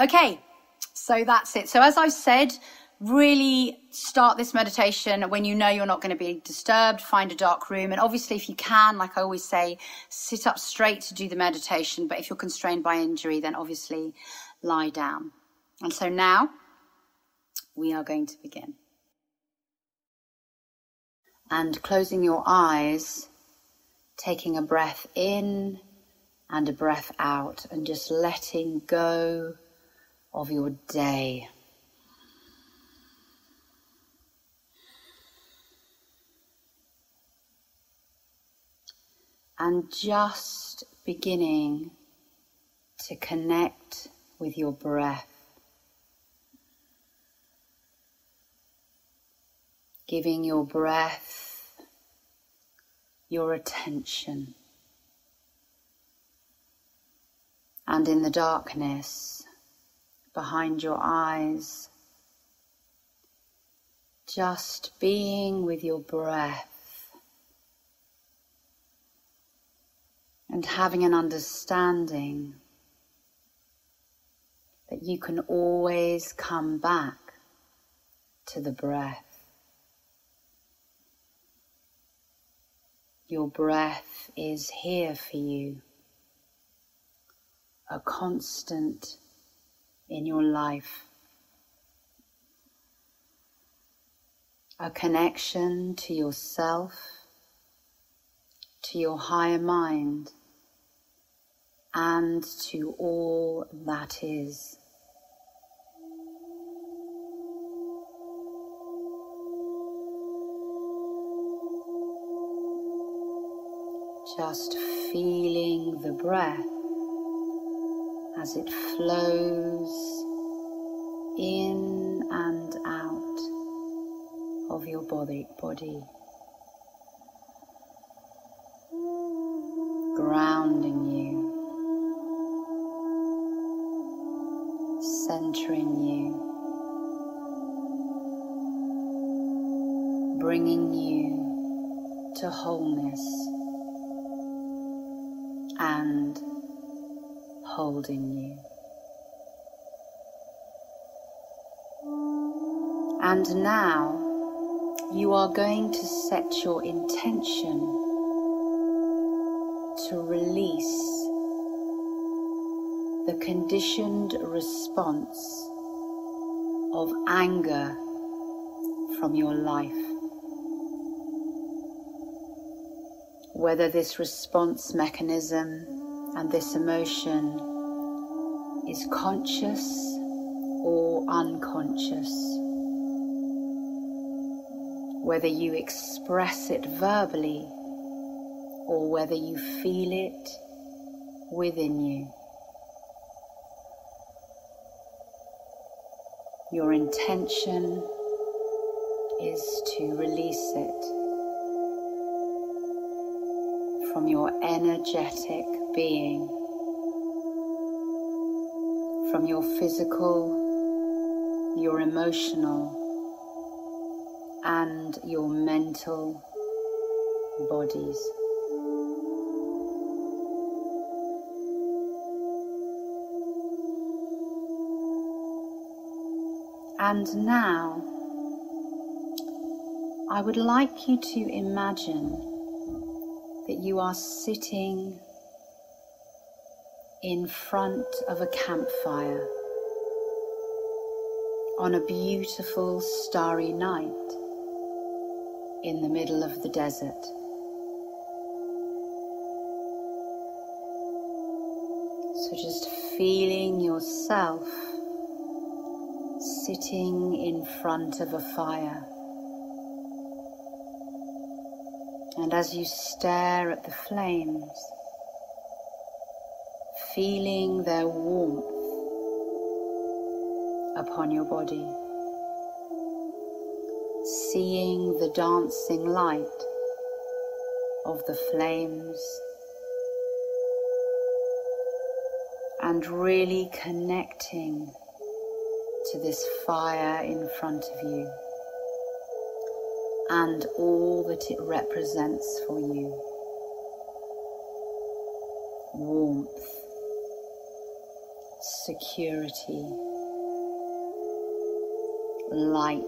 Okay, so that's it. So, as I said, really start this meditation when you know you're not going to be disturbed. Find a dark room. And obviously, if you can, like I always say, sit up straight to do the meditation. But if you're constrained by injury, then obviously lie down. And so now we are going to begin. And closing your eyes, taking a breath in and a breath out, and just letting go of your day. And just beginning to connect with your breath. Giving your breath your attention. And in the darkness, behind your eyes, just being with your breath. And having an understanding that you can always come back to the breath. Your breath is here for you, a constant in your life. A connection to yourself, to your higher mind, and to all that is. Just feeling the breath as it flows in and out of your body, body. grounding you, centering you, bringing you to wholeness and holding you. And now you are going to set your intention to release the conditioned response of anger from your life. Whether this response mechanism and this emotion is conscious or unconscious. Whether you express it verbally or whether you feel it within you. Your intention is to release it from your energetic being, from your physical, your emotional, and your mental bodies. And now, I would like you to imagine that you are sitting in front of a campfire on a beautiful starry night in the middle of the desert. So just feeling yourself sitting in front of a fire. And as you stare at the flames, feeling their warmth upon your body, seeing the dancing light of the flames, and really connecting to this fire in front of you. And all that it represents for you. Warmth, security, light,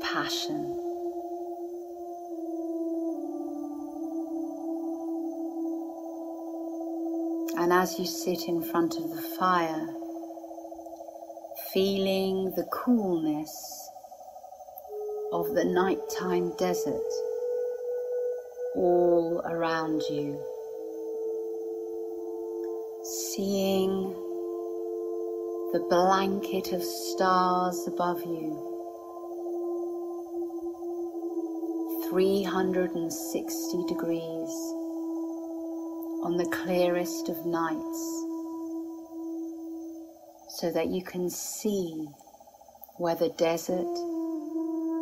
passion. And as you sit in front of the fire, feeling the coolness of the nighttime desert all around you. Seeing the blanket of stars above you. 360 degrees on the clearest of nights so that you can see where the desert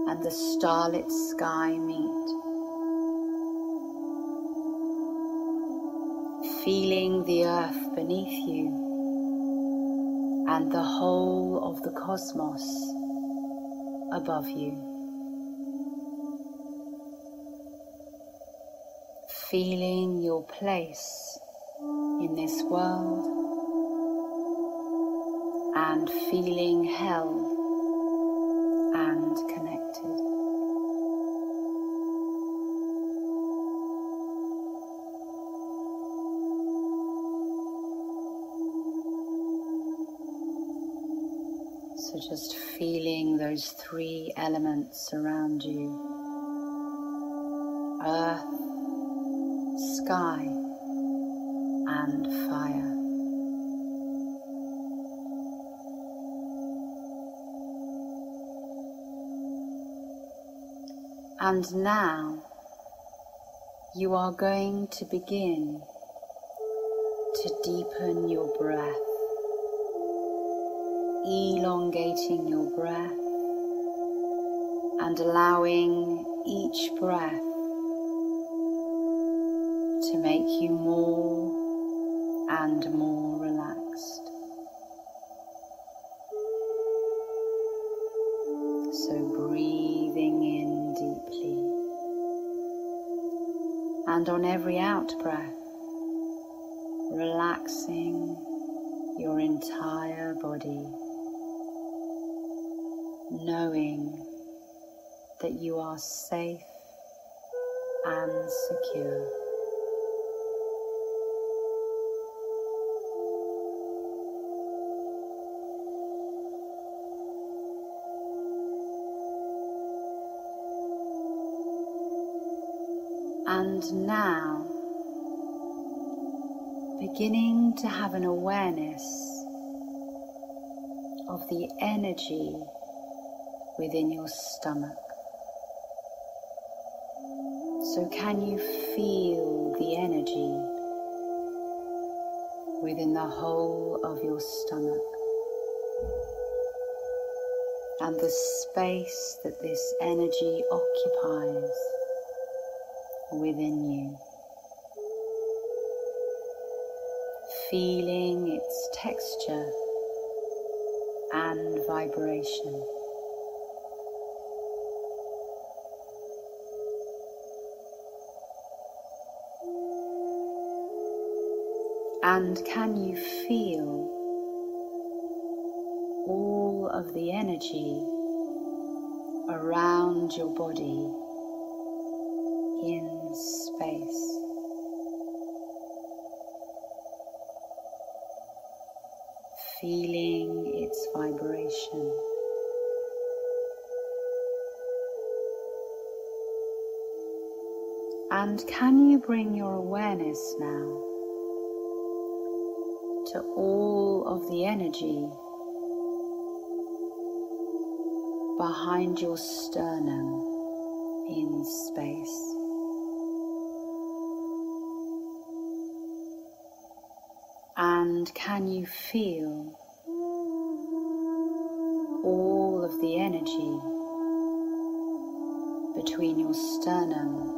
and the starlit sky meet. Feeling the earth beneath you and the whole of the cosmos above you. Feeling your place in this world and feeling held and connected. So just feeling those three elements around you earth, sky, and fire. And now you are going to begin to deepen your breath elongating your breath and allowing each breath to make you more and more relaxed. So breathing in deeply and on every out breath, relaxing your entire body knowing that you are safe and secure. And now, beginning to have an awareness of the energy within your stomach. So, can you feel the energy within the whole of your stomach and the space that this energy occupies within you? Feeling its texture and vibration. And can you feel all of the energy around your body in space? Feeling its vibration. And can you bring your awareness now to all of the energy behind your sternum in space. And can you feel all of the energy between your sternum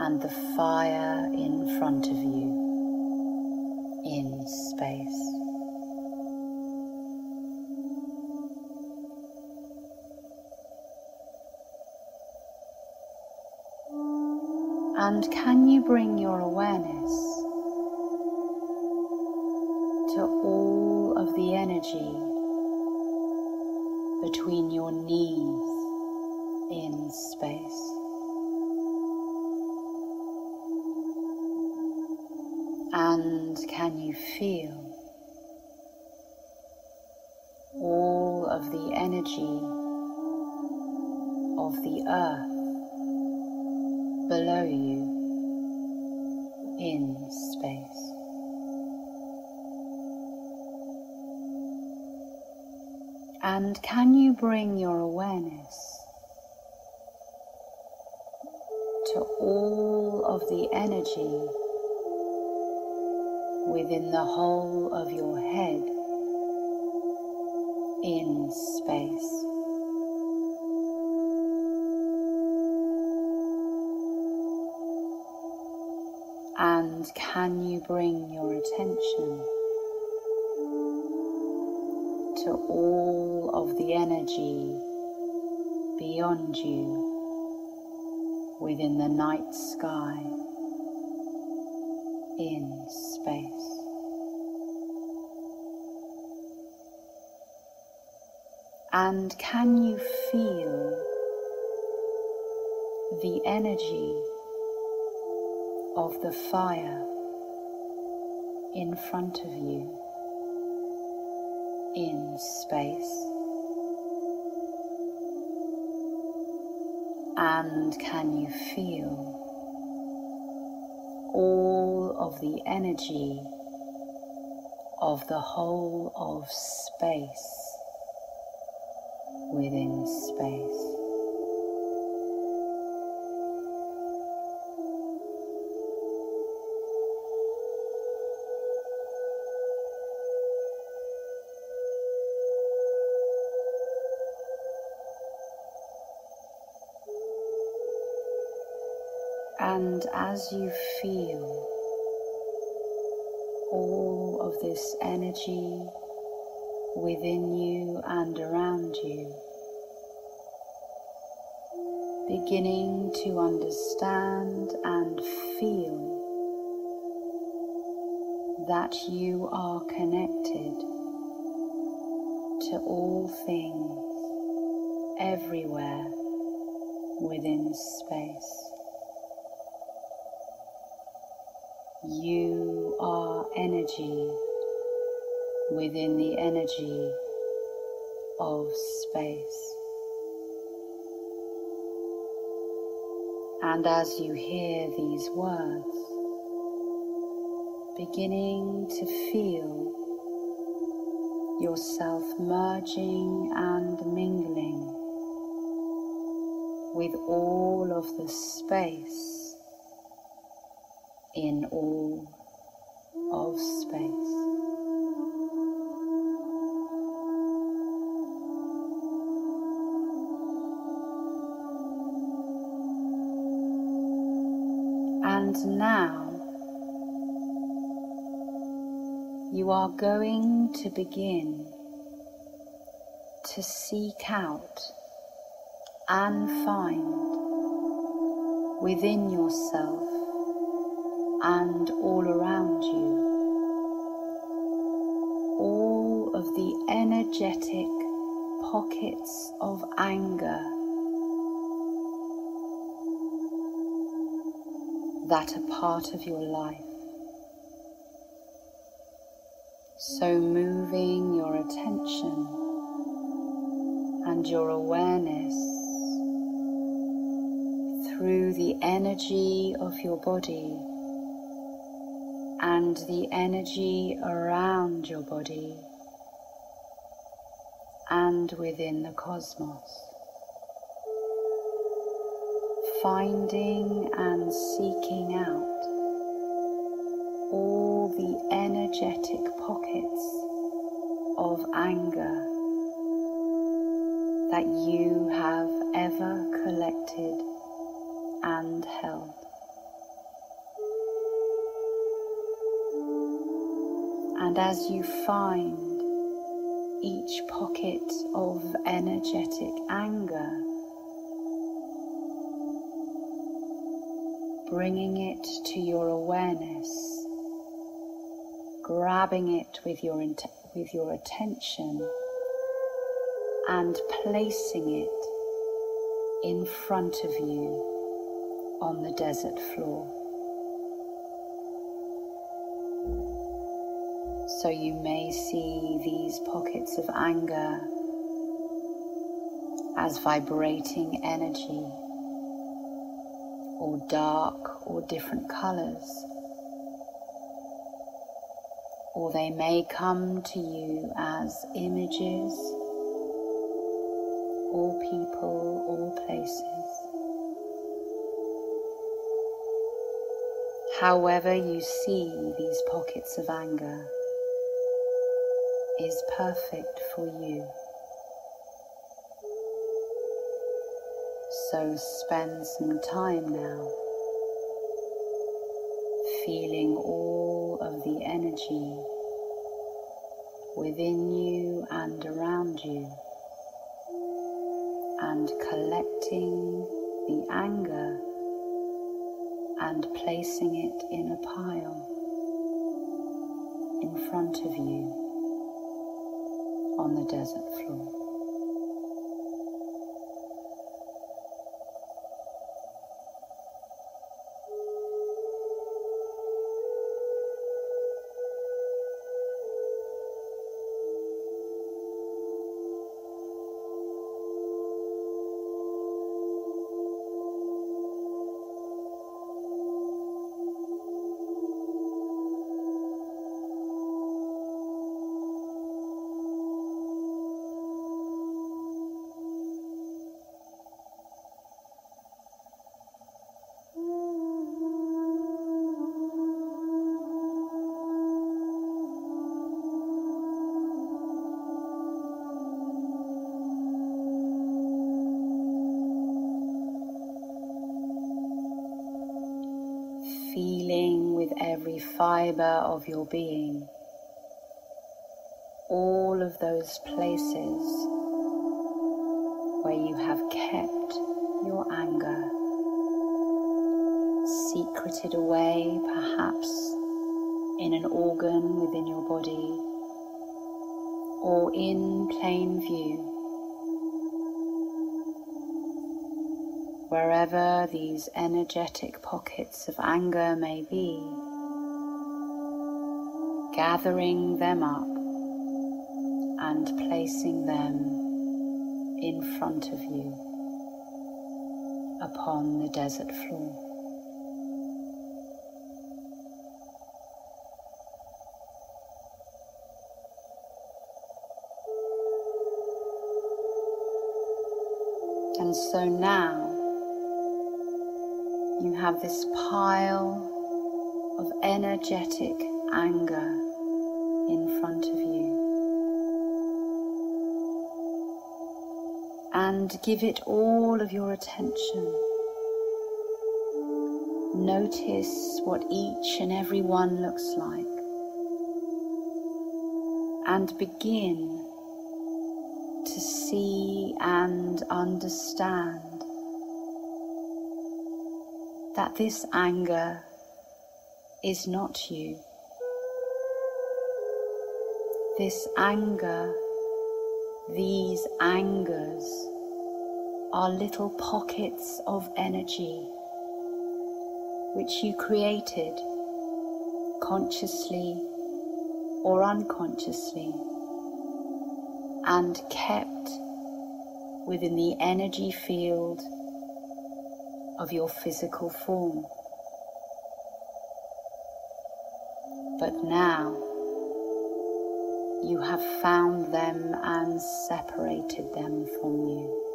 and the fire in front of you? Space. And can you bring your awareness to all of the energy between your knees in space. And can you feel all of the energy of the earth below you in space? And can you bring your awareness to all of the energy within the whole of your head in space? And can you bring your attention to all of the energy beyond you within the night sky in space. And can you feel the energy of the fire in front of you? in space? And can you feel all of the energy of the whole of space within space? And as you feel all of this energy within you and around you, beginning to understand and feel that you are connected to all things everywhere within space. You are energy within the energy of space. And as you hear these words, beginning to feel yourself merging and mingling with all of the space in all of space. And now you are going to begin to seek out and find within yourself and all around you. All of the energetic pockets of anger that are part of your life. So, moving your attention and your awareness through the energy of your body and the energy around your body and within the cosmos. Finding and seeking out all the energetic pockets of anger that you have ever collected and held. And as you find each pocket of energetic anger, bringing it to your awareness grabbing it with your, with your attention and placing it in front of you on the desert floor. So you may see these pockets of anger as vibrating energy or dark or different colors. Or they may come to you as images or people or places. However, you see these pockets of anger is perfect for you. So spend some time now feeling all of the energy within you and around you and collecting the anger and placing it in a pile in front of you on the desert floor. Fiber of your being all of those places where you have kept your anger secreted away, perhaps in an organ within your body or in plain view. wherever these energetic pockets of anger may be, gathering them up and placing them in front of you upon the desert floor. And so now you have this pile of energetic anger in front of you. And give it all of your attention. Notice what each and every one looks like. And begin to see and understand that this anger is not you. This anger, these angers are little pockets of energy which you created consciously or unconsciously and kept within the energy field of your physical form. But now you have found them and separated them from you.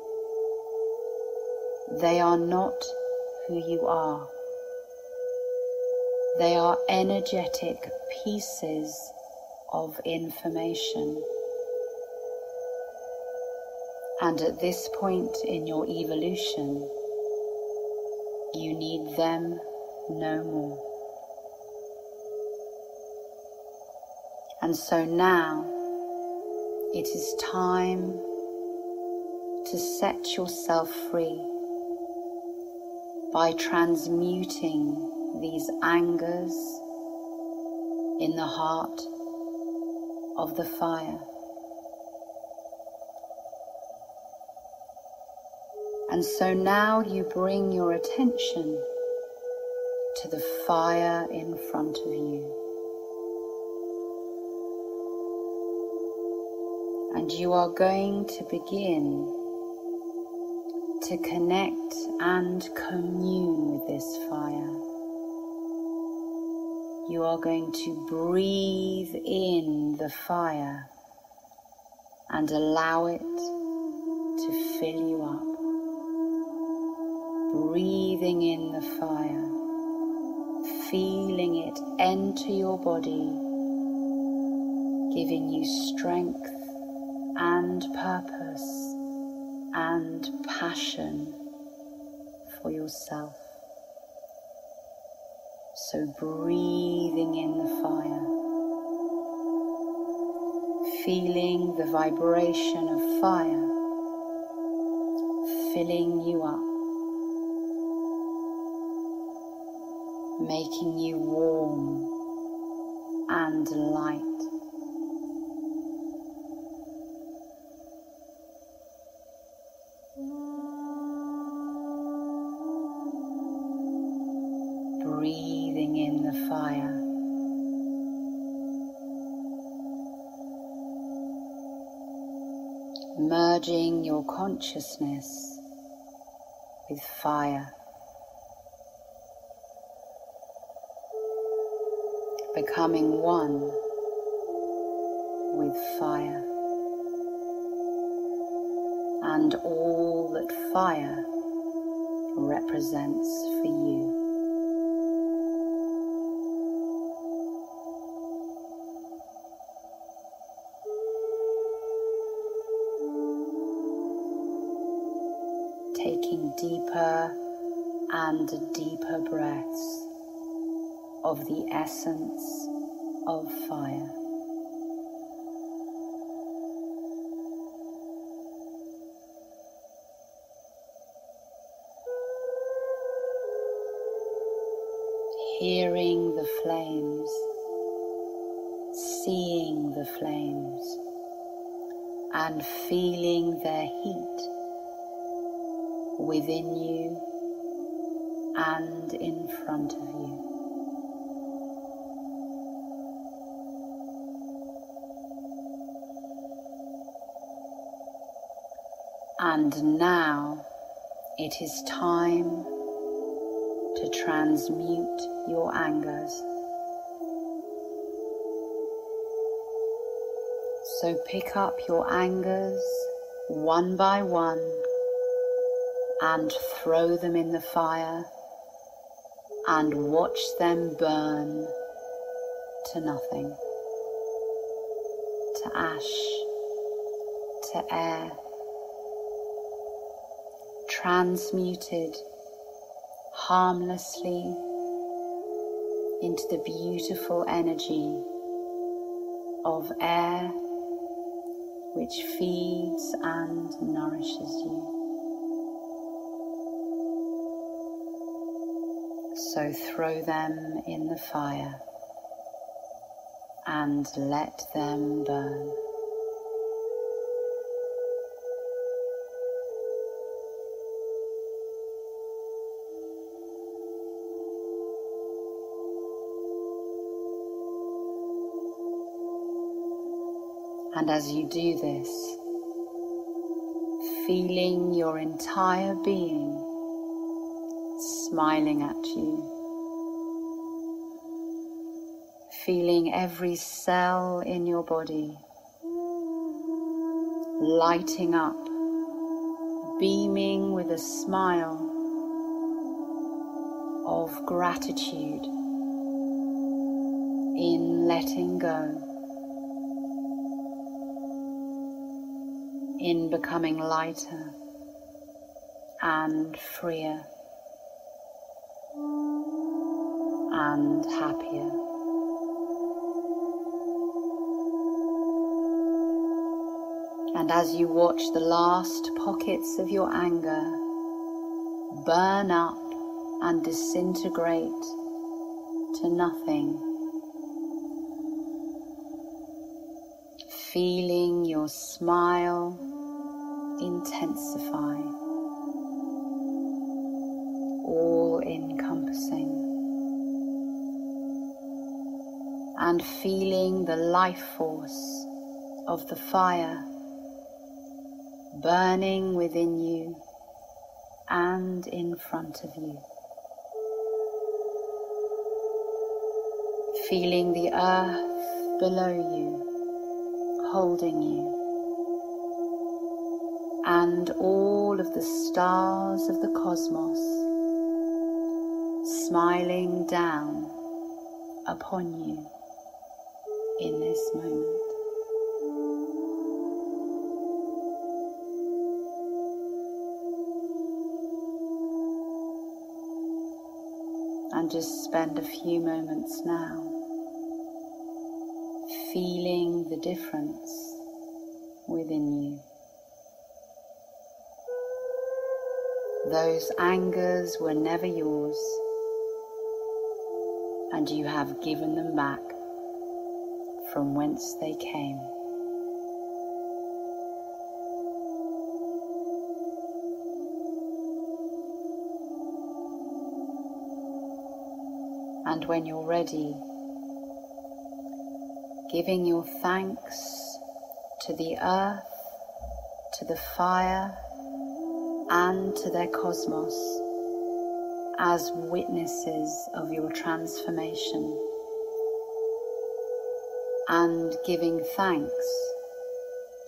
They are not who you are. They are energetic pieces of information. And at this point in your evolution, you need them no more. And so now it is time to set yourself free by transmuting these angers in the heart of the fire. And so now you bring your attention to the fire in front of you. And you are going to begin to connect and commune with this fire. You are going to breathe in the fire and allow it to fill you up. Breathing in the fire, feeling it enter your body, giving you strength and purpose and passion for yourself. So, breathing in the fire, feeling the vibration of fire filling you up, making you warm and light. Merging your consciousness with fire, becoming one with fire and all that fire represents for you. Deeper and deeper breaths of the essence of fire. Hearing the flames, seeing the flames, and feeling their heat within you and in front of you. And now it is time to transmute your angers. So pick up your angers one by one and throw them in the fire and watch them burn to nothing, to ash, to air, transmuted harmlessly into the beautiful energy of air which feeds and nourishes you. So throw them in the fire and let them burn. And as you do this, feeling your entire being smiling at you. Feeling every cell in your body lighting up, beaming with a smile of gratitude in letting go, in becoming lighter and freer. And happier. And as you watch the last pockets of your anger burn up and disintegrate to nothing, feeling your smile intensify, all encompassing, and feeling the life force of the fire burning within you and in front of you. Feeling the earth below you, holding you, and all of the stars of the cosmos smiling down upon you in this moment. and just spend a few moments now feeling the difference within you. Those angers were never yours, and you have given them back from whence they came. And when you're ready, giving your thanks to the earth, to the fire, and to their cosmos as witnesses of your transformation, and giving thanks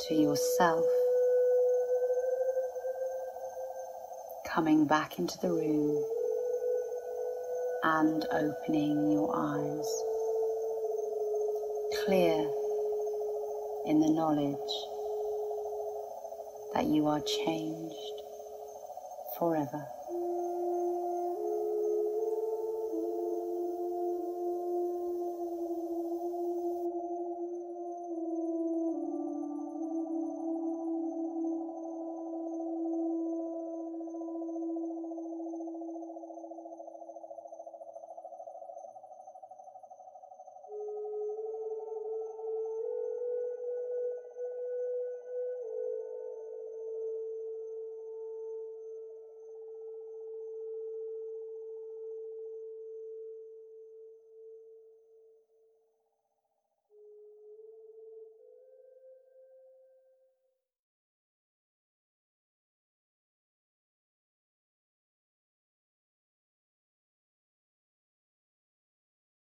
to yourself. Coming back into the room and opening your eyes, clear in the knowledge that you are changed forever.